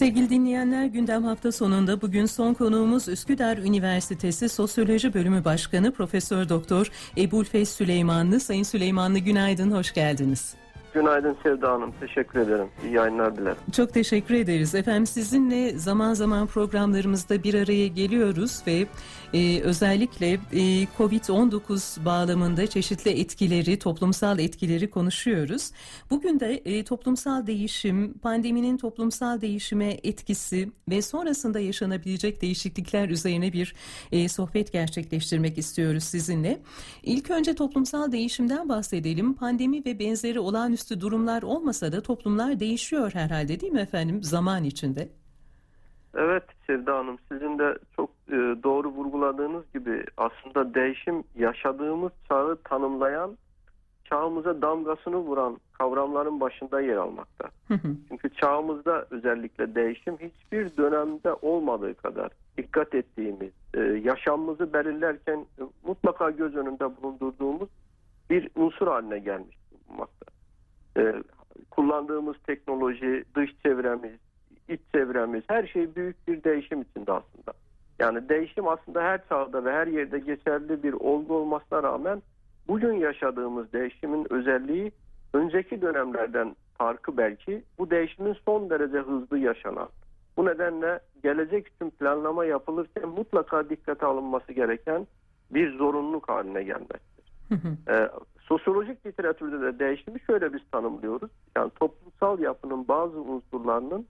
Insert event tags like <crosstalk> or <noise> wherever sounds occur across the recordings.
Sevgili dinleyenler gündem hafta sonunda bugün son konuğumuz Üsküdar Üniversitesi Sosyoloji Bölümü Başkanı Profesör Doktor Ebulfez Süleymanlı. Sayın Süleymanlı günaydın, hoş geldiniz. Günaydın Sevda Hanım. Teşekkür ederim. İyi yayınlar dilerim. Çok teşekkür ederiz. Efendim sizinle zaman zaman programlarımızda bir araya geliyoruz ve e, özellikle e, COVID-19 bağlamında çeşitli etkileri, toplumsal etkileri konuşuyoruz. Bugün de e, toplumsal değişim, pandeminin toplumsal değişime etkisi ve sonrasında yaşanabilecek değişiklikler üzerine bir e, sohbet gerçekleştirmek istiyoruz sizinle. İlk önce toplumsal değişimden bahsedelim. Pandemi ve benzeri olağanüstü durumlar olmasa da toplumlar değişiyor herhalde değil mi efendim zaman içinde? Evet Sevda Hanım sizin de çok e, doğru vurguladığınız gibi aslında değişim yaşadığımız çağı tanımlayan çağımıza damgasını vuran kavramların başında yer almakta. Çünkü çağımızda özellikle değişim hiçbir dönemde olmadığı kadar dikkat ettiğimiz, e, yaşamımızı belirlerken mutlaka göz önünde bulundurduğumuz bir unsur haline gelmiş. E, kullandığımız teknoloji, dış çevremiz, iç çevremiz her şey büyük bir değişim içinde aslında. Yani değişim aslında her çağda ve her yerde geçerli bir olgu olmasına rağmen bugün yaşadığımız değişimin özelliği önceki dönemlerden farkı belki bu değişimin son derece hızlı yaşanan. Bu nedenle gelecek için planlama yapılırken mutlaka dikkate alınması gereken bir zorunluluk haline gelmektir. ee, sosyolojik literatürde de değişimi şöyle biz tanımlıyoruz. Yani toplumsal yapının bazı unsurlarının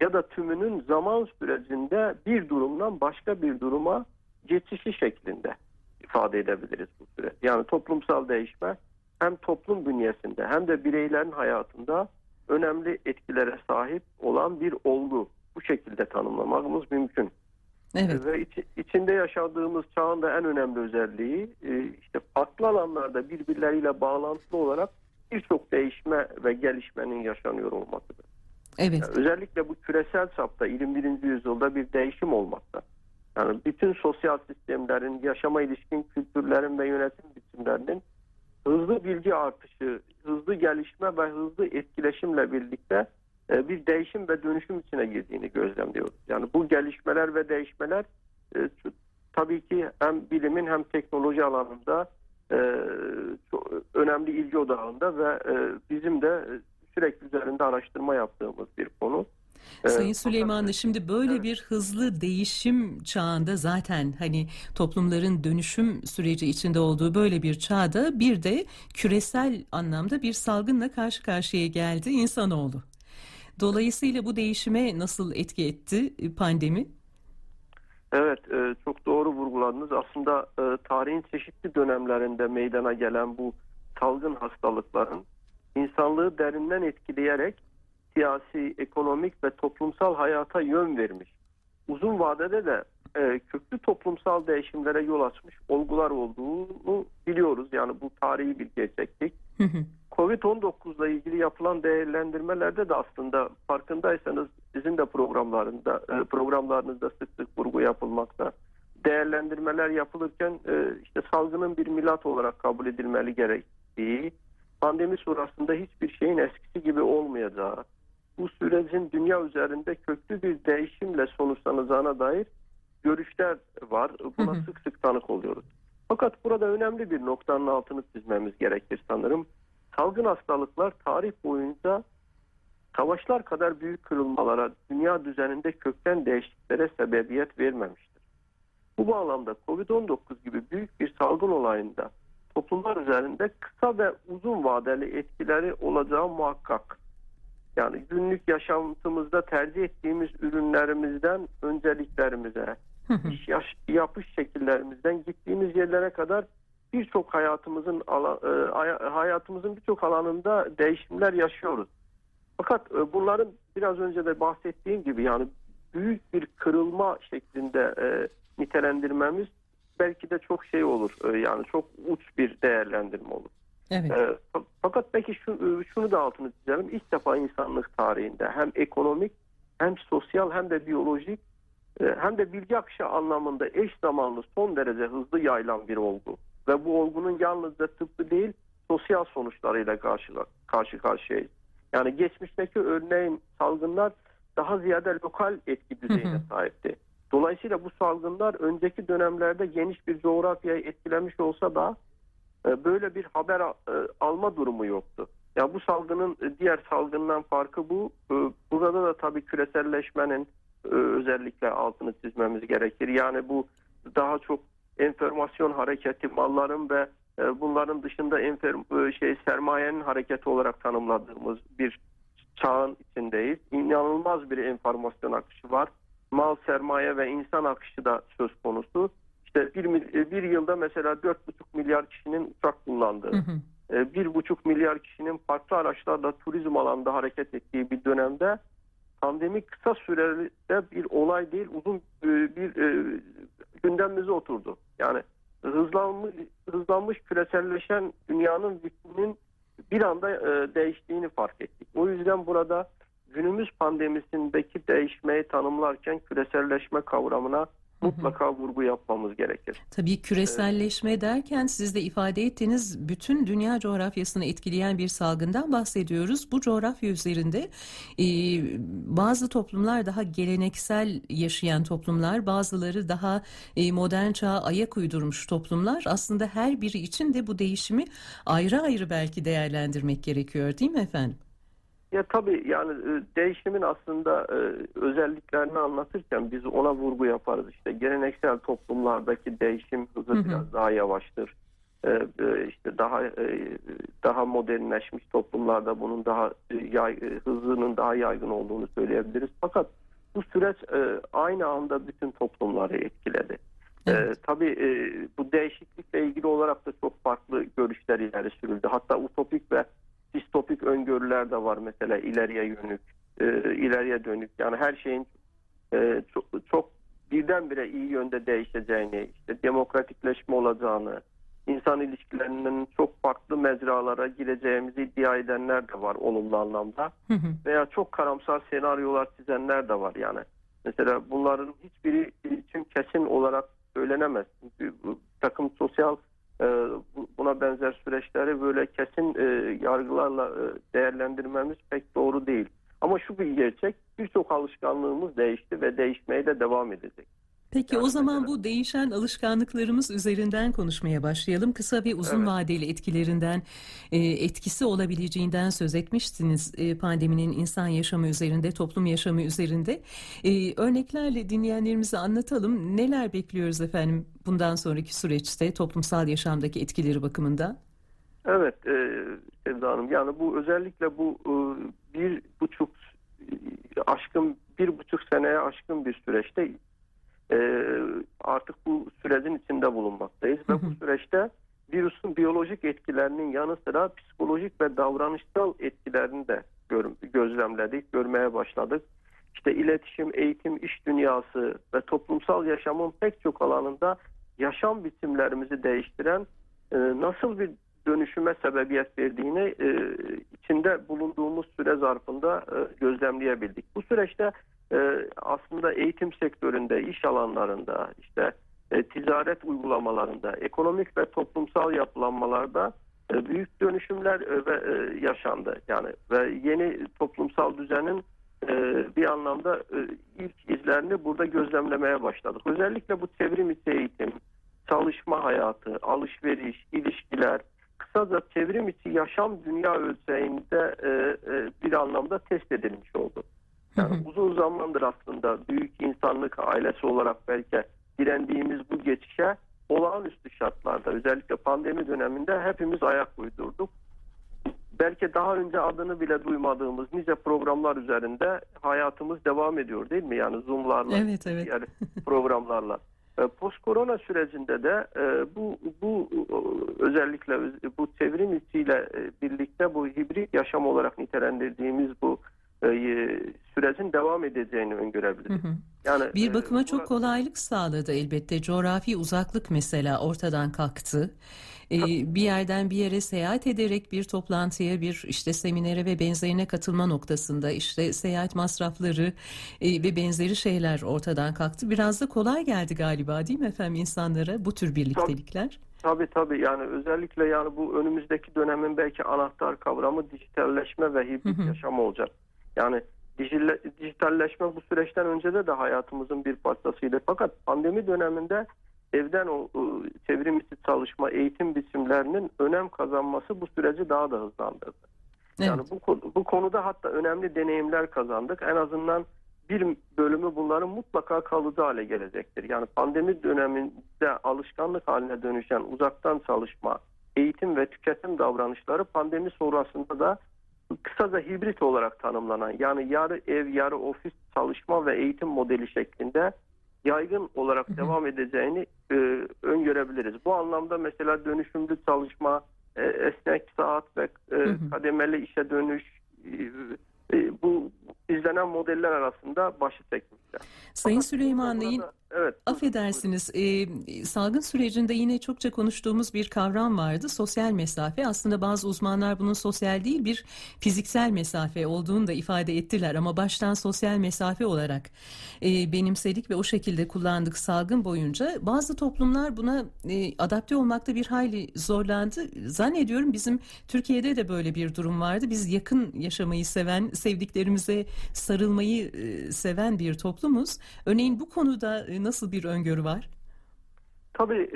ya da tümünün zaman sürecinde bir durumdan başka bir duruma geçişi şeklinde ifade edebiliriz bu süre. Yani toplumsal değişme hem toplum bünyesinde hem de bireylerin hayatında önemli etkilere sahip olan bir olgu. Bu şekilde tanımlamamız mümkün. Evet. Ve iç, içinde yaşadığımız çağın da en önemli özelliği e, işte farklı alanlarda birbirleriyle bağlantılı olarak birçok değişme ve gelişmenin yaşanıyor olmasıdır. Evet. Yani özellikle bu küresel çapta 21. yüzyılda bir değişim olmakta. Yani bütün sosyal sistemlerin, yaşama ilişkin kültürlerin ve yönetim biçimlerinin hızlı bilgi artışı, hızlı gelişme ve hızlı etkileşimle birlikte bir değişim ve dönüşüm içine girdiğini gözlemliyoruz. Yani bu gelişmeler ve değişmeler e, tabii ki hem bilimin hem teknoloji alanında e, önemli ilgi odağında ve bizim de sürekli üzerinde araştırma yaptığımız bir konu. Sayın Süleymanlı şimdi böyle evet. bir hızlı değişim çağında zaten hani toplumların dönüşüm süreci içinde olduğu böyle bir çağda bir de küresel anlamda bir salgınla karşı karşıya geldi insanoğlu. Dolayısıyla bu değişime nasıl etki etti pandemi? Evet e, çok doğru vurguladınız. Aslında e, tarihin çeşitli dönemlerinde meydana gelen bu salgın hastalıkların insanlığı derinden etkileyerek siyasi, ekonomik ve toplumsal hayata yön vermiş. Uzun vadede de e, köklü toplumsal değişimlere yol açmış olgular olduğunu biliyoruz. Yani bu tarihi bir gerçeklik. Covid-19 ile ilgili yapılan değerlendirmelerde de aslında farkındaysanız sizin de programlarında e, programlarınızda sık sık vurgu yapılmakta. Değerlendirmeler yapılırken e, işte salgının bir milat olarak kabul edilmeli gerektiği, pandemi sonrasında hiçbir şeyin eskisi gibi olmayacağı, bu sürecin dünya üzerinde köklü bir değişimle sonuçlanacağına dair görüşler var. Buna hı hı. sık sık tanık oluyoruz. Fakat burada önemli bir noktanın altını çizmemiz gerekir sanırım. Salgın hastalıklar tarih boyunca savaşlar kadar büyük kırılmalara, dünya düzeninde kökten değişikliklere sebebiyet vermemiştir. Bu bağlamda COVID-19 gibi büyük bir salgın olayında toplumlar üzerinde kısa ve uzun vadeli etkileri olacağı muhakkak. Yani günlük yaşantımızda tercih ettiğimiz ürünlerimizden önceliklerimize, iş yaş, yapış şekillerimizden gittiğimiz yerlere kadar birçok hayatımızın e, hayatımızın birçok alanında değişimler yaşıyoruz. Fakat e, bunların biraz önce de bahsettiğim gibi yani büyük bir kırılma şeklinde e, nitelendirmemiz belki de çok şey olur. E, yani çok uç bir değerlendirme olur. Evet. E, fakat belki şu, e, şunu da altını çizelim. İlk defa insanlık tarihinde hem ekonomik hem sosyal hem de biyolojik hem de bilgi akışı anlamında eş zamanlı son derece hızlı yayılan bir olgu. Ve bu olgunun yalnızca tıbbi değil sosyal sonuçlarıyla karşı, karşı karşıyayız. Yani geçmişteki örneğin salgınlar daha ziyade lokal etki düzeyine sahipti. Dolayısıyla bu salgınlar önceki dönemlerde geniş bir coğrafyayı etkilemiş olsa da e, böyle bir haber e, alma durumu yoktu. Ya bu salgının e, diğer salgından farkı bu. Burada da tabii küreselleşmenin özellikle altını çizmemiz gerekir. Yani bu daha çok enformasyon hareketi, malların ve bunların dışında enfer, şey sermayenin hareketi olarak tanımladığımız bir çağın içindeyiz. İnanılmaz bir enformasyon akışı var. Mal, sermaye ve insan akışı da söz konusu. İşte bir, bir yılda mesela 4,5 milyar kişinin uçak kullandığı, hı hı. 1,5 milyar kişinin farklı araçlarla turizm alanında hareket ettiği bir dönemde pandemi kısa süreli bir olay değil, uzun bir e, gündemimize oturdu. Yani hızlanmış, hızlanmış küreselleşen dünyanın ritminin bir anda e, değiştiğini fark ettik. O yüzden burada günümüz pandemisindeki değişmeyi tanımlarken küreselleşme kavramına mutlaka vurgu yapmamız gerekir. Tabii küreselleşme ee, derken siz de ifade ettiğiniz bütün dünya coğrafyasını etkileyen bir salgından bahsediyoruz. Bu coğrafya üzerinde e, bazı toplumlar daha geleneksel yaşayan toplumlar, bazıları daha e, modern çağa ayak uydurmuş toplumlar. Aslında her biri için de bu değişimi ayrı ayrı belki değerlendirmek gerekiyor değil mi efendim? Ya tabii yani e, değişimin aslında e, özelliklerini anlatırken biz ona vurgu yaparız. İşte geleneksel toplumlardaki değişim hızı hı hı. biraz daha yavaştır. E, işte daha daha modernleşmiş toplumlarda bunun daha yay, hızının daha yaygın olduğunu söyleyebiliriz. Fakat bu süreç aynı anda bütün toplumları etkiledi. Evet. tabii bu değişiklikle ilgili olarak da çok farklı görüşler ileri sürüldü. Hatta utopik ve distopik öngörüler de var mesela ileriye yönük, e, ileriye dönük. Yani her şeyin e, çok, çok birdenbire iyi yönde değişeceğini, işte demokratikleşme olacağını, insan ilişkilerinin çok farklı mecralara gireceğimizi iddia edenler de var olumlu anlamda. Hı hı. Veya çok karamsar senaryolar çizenler de var yani. Mesela bunların hiçbiri için kesin olarak söylenemez. Çünkü takım sosyal buna benzer süreçleri böyle kesin e, yargılarla e, değerlendirmemiz pek doğru değil. Ama şu bir gerçek birçok alışkanlığımız değişti ve değişmeye de devam edecek. Peki yani o zaman mesela... bu değişen alışkanlıklarımız üzerinden konuşmaya başlayalım. Kısa ve uzun evet. vadeli etkilerinden, e, etkisi olabileceğinden söz etmiştiniz e, pandeminin insan yaşamı üzerinde, toplum yaşamı üzerinde. E, örneklerle dinleyenlerimize anlatalım. Neler bekliyoruz efendim bundan sonraki süreçte toplumsal yaşamdaki etkileri bakımından? Evet e, Sevda Hanım yani bu özellikle bu e, bir buçuk aşkın bir buçuk seneye aşkın bir süreçte e, artık bu sürecin içinde bulunmaktayız. Ve bu süreçte virüsün biyolojik etkilerinin yanı sıra psikolojik ve davranışsal etkilerini de gör, gözlemledik, görmeye başladık. İşte iletişim, eğitim, iş dünyası ve toplumsal yaşamın pek çok alanında yaşam biçimlerimizi değiştiren e, nasıl bir dönüşüme sebebiyet verdiğini e, içinde bulunduğumuz süre zarfında e, gözlemleyebildik. Bu süreçte e, aslında eğitim sektöründe, iş alanlarında, işte e, ticaret uygulamalarında, ekonomik ve toplumsal yapılanmalarda e, büyük dönüşümler e, e, yaşandı. Yani ve yeni toplumsal düzenin e, bir anlamda e, ilk izlerini burada gözlemlemeye başladık. Özellikle bu çevrim içi eğitim, çalışma hayatı, alışveriş, ilişkiler, kısaca çevrim içi yaşam dünya ölçeğinde e, e, bir anlamda test edilmiş oldu. Yani uzun zamandır aslında büyük insanlık ailesi olarak belki direndiğimiz bu geçişe olağanüstü şartlarda özellikle pandemi döneminde hepimiz ayak uydurduk. Belki daha önce adını bile duymadığımız nice programlar üzerinde hayatımız devam ediyor değil mi? Yani Zoom'larla, evet, evet. diğer programlarla. <laughs> E, post korona sürecinde de e, bu bu özellikle bu çevrim içiyle e, birlikte bu hibrit yaşam olarak nitelendirdiğimiz bu sürecin devam edeceğini öngörebiliriz. Hı hı. Yani bir bakıma e, çok kolaylık sağladı elbette. Coğrafi uzaklık mesela ortadan kalktı. Ee, bir yerden bir yere seyahat ederek bir toplantıya, bir işte seminere ve benzerine katılma noktasında işte seyahat masrafları e, ve benzeri şeyler ortadan kalktı. Biraz da kolay geldi galiba değil mi efendim insanlara bu tür birliktelikler? Tabii tabii yani özellikle yani bu önümüzdeki dönemin belki anahtar kavramı dijitalleşme ve hibrit yaşam olacak. Yani dijitalleşme bu süreçten önce de de hayatımızın bir parçasıydı. Fakat pandemi döneminde evden o çevrim içi çalışma, eğitim biçimlerinin önem kazanması bu süreci daha da hızlandırdı. Evet. Yani bu, bu konuda hatta önemli deneyimler kazandık. En azından bir bölümü bunların mutlaka kalıcı hale gelecektir. Yani pandemi döneminde alışkanlık haline dönüşen uzaktan çalışma, eğitim ve tüketim davranışları pandemi sonrasında da kısaca hibrit olarak tanımlanan yani yarı ev yarı ofis çalışma ve eğitim modeli şeklinde yaygın olarak hı hı. devam edeceğini e, öngörebiliriz. Bu anlamda mesela dönüşümlü çalışma, e, esnek saat ve e, kademeli işe dönüş e, e, bu izlenen modeller arasında başı çekmişler. Sayın Fakat Süleyman Bey'in Evet. Affedersiniz, e, salgın sürecinde yine çokça konuştuğumuz bir kavram vardı. Sosyal mesafe. Aslında bazı uzmanlar bunun sosyal değil bir fiziksel mesafe olduğunu da ifade ettiler. Ama baştan sosyal mesafe olarak e, benimsedik ve o şekilde kullandık salgın boyunca. Bazı toplumlar buna e, adapte olmakta bir hayli zorlandı. Zannediyorum bizim Türkiye'de de böyle bir durum vardı. Biz yakın yaşamayı seven, sevdiklerimize sarılmayı seven bir toplumuz. Örneğin bu konuda nasıl bir öngörü var? Tabii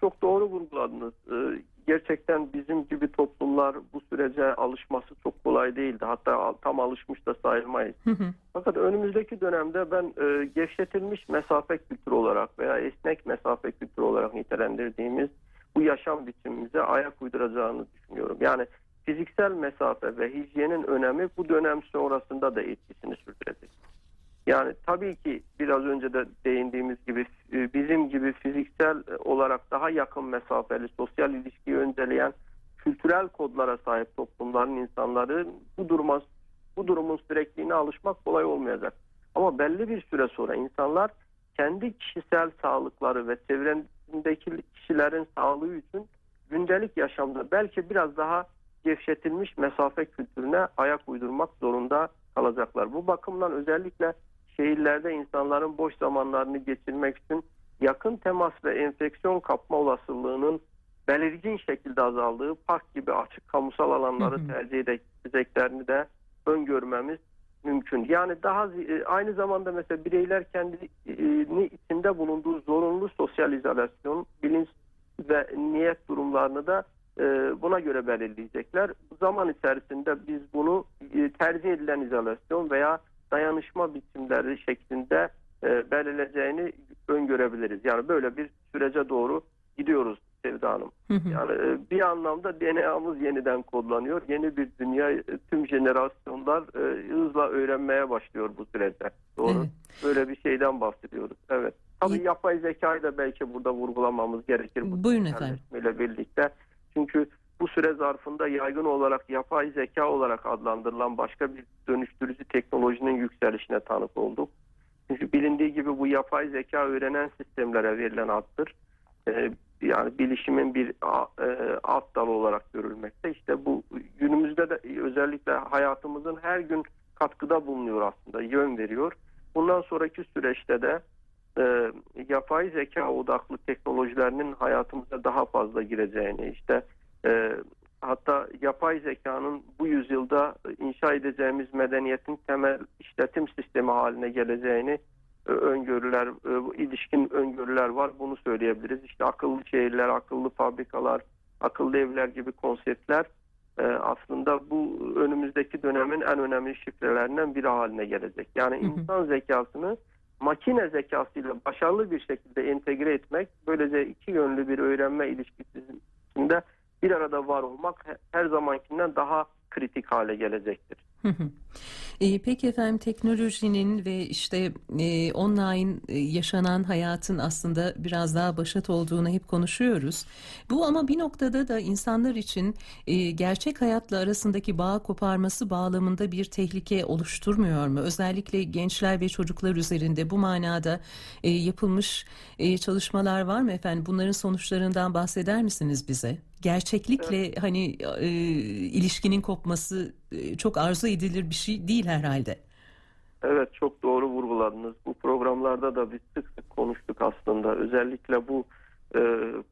çok doğru vurguladınız. Gerçekten bizim gibi toplumlar bu sürece alışması çok kolay değildi. Hatta tam alışmış da sayılmayız. Fakat önümüzdeki dönemde ben gevşetilmiş mesafe kültürü olarak veya esnek mesafe kültürü olarak nitelendirdiğimiz bu yaşam biçimimize ayak uyduracağını düşünüyorum. Yani fiziksel mesafe ve hijyenin önemi bu dönem sonrasında da etkisini sürdürecek. Yani tabii ki biraz önce de değindiğimiz gibi e, bizim gibi fiziksel olarak daha yakın mesafeli sosyal ilişkiyi önceleyen kültürel kodlara sahip toplumların insanları bu duruma bu durumun sürekliliğine alışmak kolay olmayacak. Ama belli bir süre sonra insanlar kendi kişisel sağlıkları ve çevresindeki kişilerin sağlığı için gündelik yaşamda belki biraz daha gevşetilmiş mesafe kültürüne ayak uydurmak zorunda kalacaklar. Bu bakımdan özellikle şehirlerde insanların boş zamanlarını geçirmek için yakın temas ve enfeksiyon kapma olasılığının belirgin şekilde azaldığı park gibi açık kamusal alanları hı hı. tercih edeceklerini de öngörmemiz mümkün. Yani daha e, aynı zamanda mesela bireyler kendini içinde bulunduğu zorunlu sosyal izolasyon, bilinç ve niyet durumlarını da buna göre belirleyecekler. Zaman içerisinde biz bunu e, tercih edilen izolasyon veya dayanışma biçimleri şeklinde e, belirleyeceğini öngörebiliriz. Yani böyle bir sürece doğru gidiyoruz Sevda Hanım. Yani e, bir anlamda DNA'mız yeniden kodlanıyor. Yeni bir dünya tüm jenerasyonlar hızla öğrenmeye başlıyor bu sürede. Doğru. Evet. Böyle bir şeyden bahsediyoruz. Evet. Tabii yapay zekayı da belki burada vurgulamamız gerekir. Bu Buyurun efendim. birlikte. Çünkü bu süre zarfında yaygın olarak yapay zeka olarak adlandırılan başka bir dönüştürücü teknolojinin yükselişine tanık olduk. Çünkü bilindiği gibi bu yapay zeka öğrenen sistemlere verilen addır. Ee, yani bilişimin bir e, alt dalı olarak görülmekte. İşte bu günümüzde de özellikle hayatımızın her gün katkıda bulunuyor aslında, yön veriyor. Bundan sonraki süreçte de e, yapay zeka odaklı teknolojilerinin hayatımıza daha fazla gireceğini, işte e, hatta yapay zekanın bu yüzyılda inşa edeceğimiz medeniyetin temel işletim sistemi haline geleceğini e, öngörüler, e, ilişkin öngörüler var. Bunu söyleyebiliriz. İşte akıllı şehirler, akıllı fabrikalar, akıllı evler gibi konseptler e, aslında bu önümüzdeki dönemin en önemli şifrelerinden biri haline gelecek. Yani insan zekasını makine zekasıyla başarılı bir şekilde entegre etmek böylece iki yönlü bir öğrenme ilişkisinde bir arada var olmak her zamankinden daha kritik hale gelecektir. E, peki efendim teknolojinin ve işte e, online e, yaşanan hayatın aslında biraz daha başat olduğunu hep konuşuyoruz. Bu ama bir noktada da insanlar için e, gerçek hayatla arasındaki bağ koparması bağlamında bir tehlike oluşturmuyor mu? Özellikle gençler ve çocuklar üzerinde bu manada e, yapılmış e, çalışmalar var mı efendim? Bunların sonuçlarından bahseder misiniz bize? gerçeklikle evet. hani e, ilişkinin kopması e, çok arzu edilir bir şey değil herhalde. Evet çok doğru vurguladınız. Bu programlarda da biz sık sık konuştuk aslında. Özellikle bu e,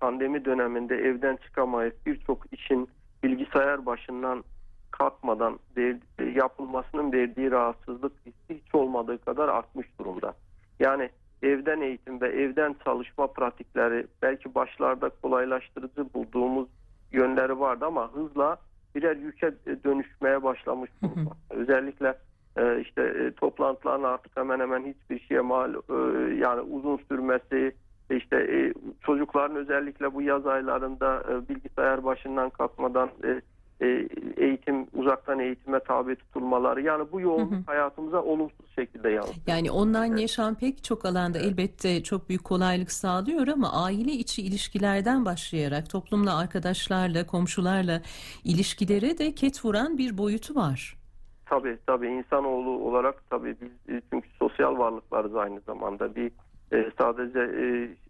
pandemi döneminde evden çıkamayız birçok işin bilgisayar başından kalkmadan e, yapılmasının verdiği rahatsızlık hiç olmadığı kadar artmış durumda. Yani evden eğitim ve evden çalışma pratikleri belki başlarda kolaylaştırıcı bulduğumuz yönleri vardı ama hızla birer yüke dönüşmeye başlamış durumda. Özellikle e, işte e, toplantıların artık hemen hemen hiçbir şeye mal e, yani uzun sürmesi işte e, çocukların özellikle bu yaz aylarında e, bilgisayar başından kalkmadan e, e, eğitim uzaktan eğitime tabi tutulmaları yani bu yoğunluk Hı hı. hayatımıza olumsuz şekilde yansıyor. Yani online yaşam pek çok alanda elbette çok büyük kolaylık sağlıyor ama aile içi ilişkilerden başlayarak toplumla, arkadaşlarla, komşularla ilişkilere de ket vuran bir boyutu var. Tabii tabii insanoğlu olarak tabii biz e, çünkü sosyal varlıklarız aynı zamanda bir e, sadece e,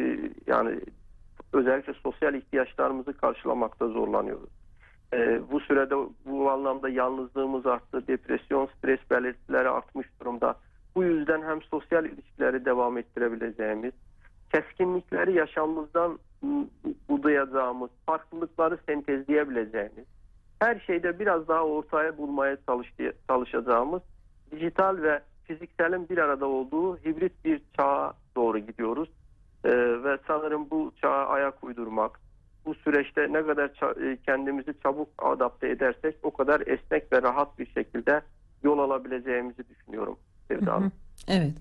e, yani özellikle sosyal ihtiyaçlarımızı karşılamakta zorlanıyoruz. E, bu sürede bu anlamda yalnızlığımız arttı, depresyon, stres belirtileri artmış durumda. Bu yüzden hem sosyal ilişkileri devam ettirebileceğimiz, keskinlikleri yaşamımızdan budayacağımız, farklılıkları sentezleyebileceğimiz, her şeyde biraz daha ortaya bulmaya çalışacağımız dijital ve fizikselin bir arada olduğu hibrit bir çağa doğru gidiyoruz. Ee, ve sanırım bu çağa ayak uydurmak, bu süreçte ne kadar e, kendimizi çabuk adapte edersek o kadar esnek ve rahat bir şekilde yol alabileceğimizi düşünüyorum. Sevda Hanım. Evet.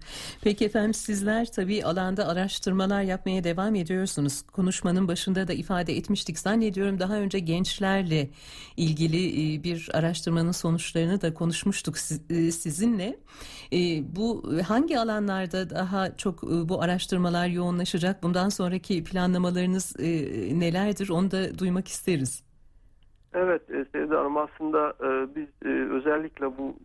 Peki efendim sizler tabii alanda araştırmalar yapmaya devam ediyorsunuz. Konuşmanın başında da ifade etmiştik. Zannediyorum daha önce gençlerle ilgili e, bir araştırmanın sonuçlarını da konuşmuştuk e, sizinle. E, Bu hangi alanlarda daha çok bu araştırmalar yoğunlaşacak? Bundan sonraki planlamalarınız nelerdir? Onu da duymak isteriz. Evet Sevda Hanım aslında biz özellikle bu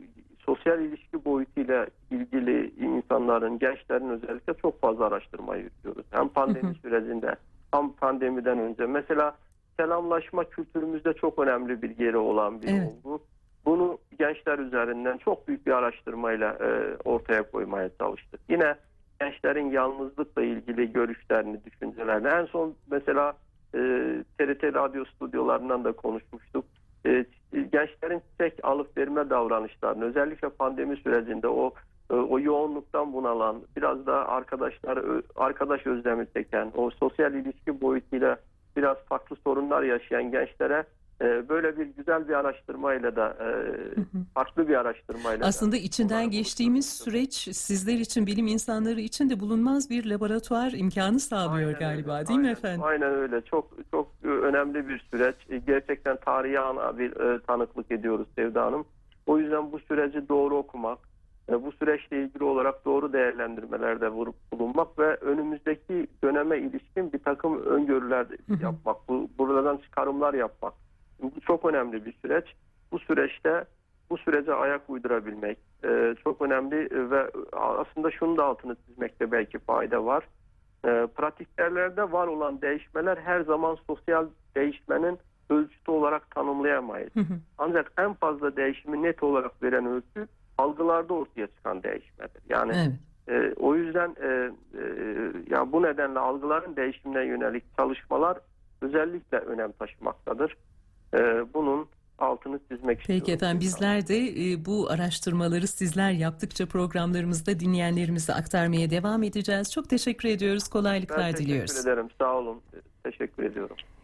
sosyal ilişki boyutuyla ilgili insanların, gençlerin özellikle çok fazla araştırma yürütüyoruz. Hem pandemi Hı hı. sürecinde hem pandemiden önce. Mesela selamlaşma kültürümüzde çok önemli bir yeri olan bir Evet. olgu. Bunu gençler üzerinden çok büyük bir araştırmayla e, ortaya koymaya çalıştık. Yine gençlerin yalnızlıkla ilgili görüşlerini, düşüncelerini. En son mesela e, TRT radyo stüdyolarından da konuşmuştuk. E, gençlerin çiçek alıp verme davranışlarını özellikle pandemi sürecinde o e, o yoğunluktan bunalan biraz da arkadaşlar arkadaş özlemi çeken o sosyal ilişki boyutuyla biraz farklı sorunlar yaşayan gençlere e, böyle bir güzel bir araştırmayla da e, farklı bir araştırmayla da Aslında içinden onları geçtiğimiz süreç sizler için, bilim insanları için de bulunmaz bir laboratuvar imkanı sağlıyor Aynen galiba öyle, değil mi aynen, efendim? Aynen öyle. Çok çok önemli bir süreç. E, Gerçekten tarihi ana bir e, tanıklık ediyoruz Sevda Hanım. O yüzden bu süreci doğru okumak, e, bu süreçle ilgili olarak doğru değerlendirmelerde bulunmak ve önümüzdeki döneme ilişkin bir takım öngörüler yapmak, bu, buradan çıkarımlar yapmak. Bu çok önemli bir süreç. Bu süreçte bu sürece ayak uydurabilmek e, çok önemli ve aslında şunu da altını çizmekte belki fayda var. E, pratiklerlerde var olan değişmeler her zaman sosyal değişmenin ölçütü olarak tanımlayamayız. Hı hı. Ancak en fazla değişimi net olarak veren ölçü algılarda ortaya çıkan değişmedir. Yani Evet. e, o yüzden e, e, ya bu nedenle algıların değişimine yönelik çalışmalar özellikle önem taşımaktadır. E, bunun altını çizmek istiyorum. Peki efendim bizler de e, bu araştırmaları sizler yaptıkça programlarımızda dinleyenlerimize aktarmaya devam edeceğiz. Çok teşekkür ediyoruz. Ben Kolaylıklar teşekkür diliyoruz. ederim. Sağ olun. Teşekkür ediyorum.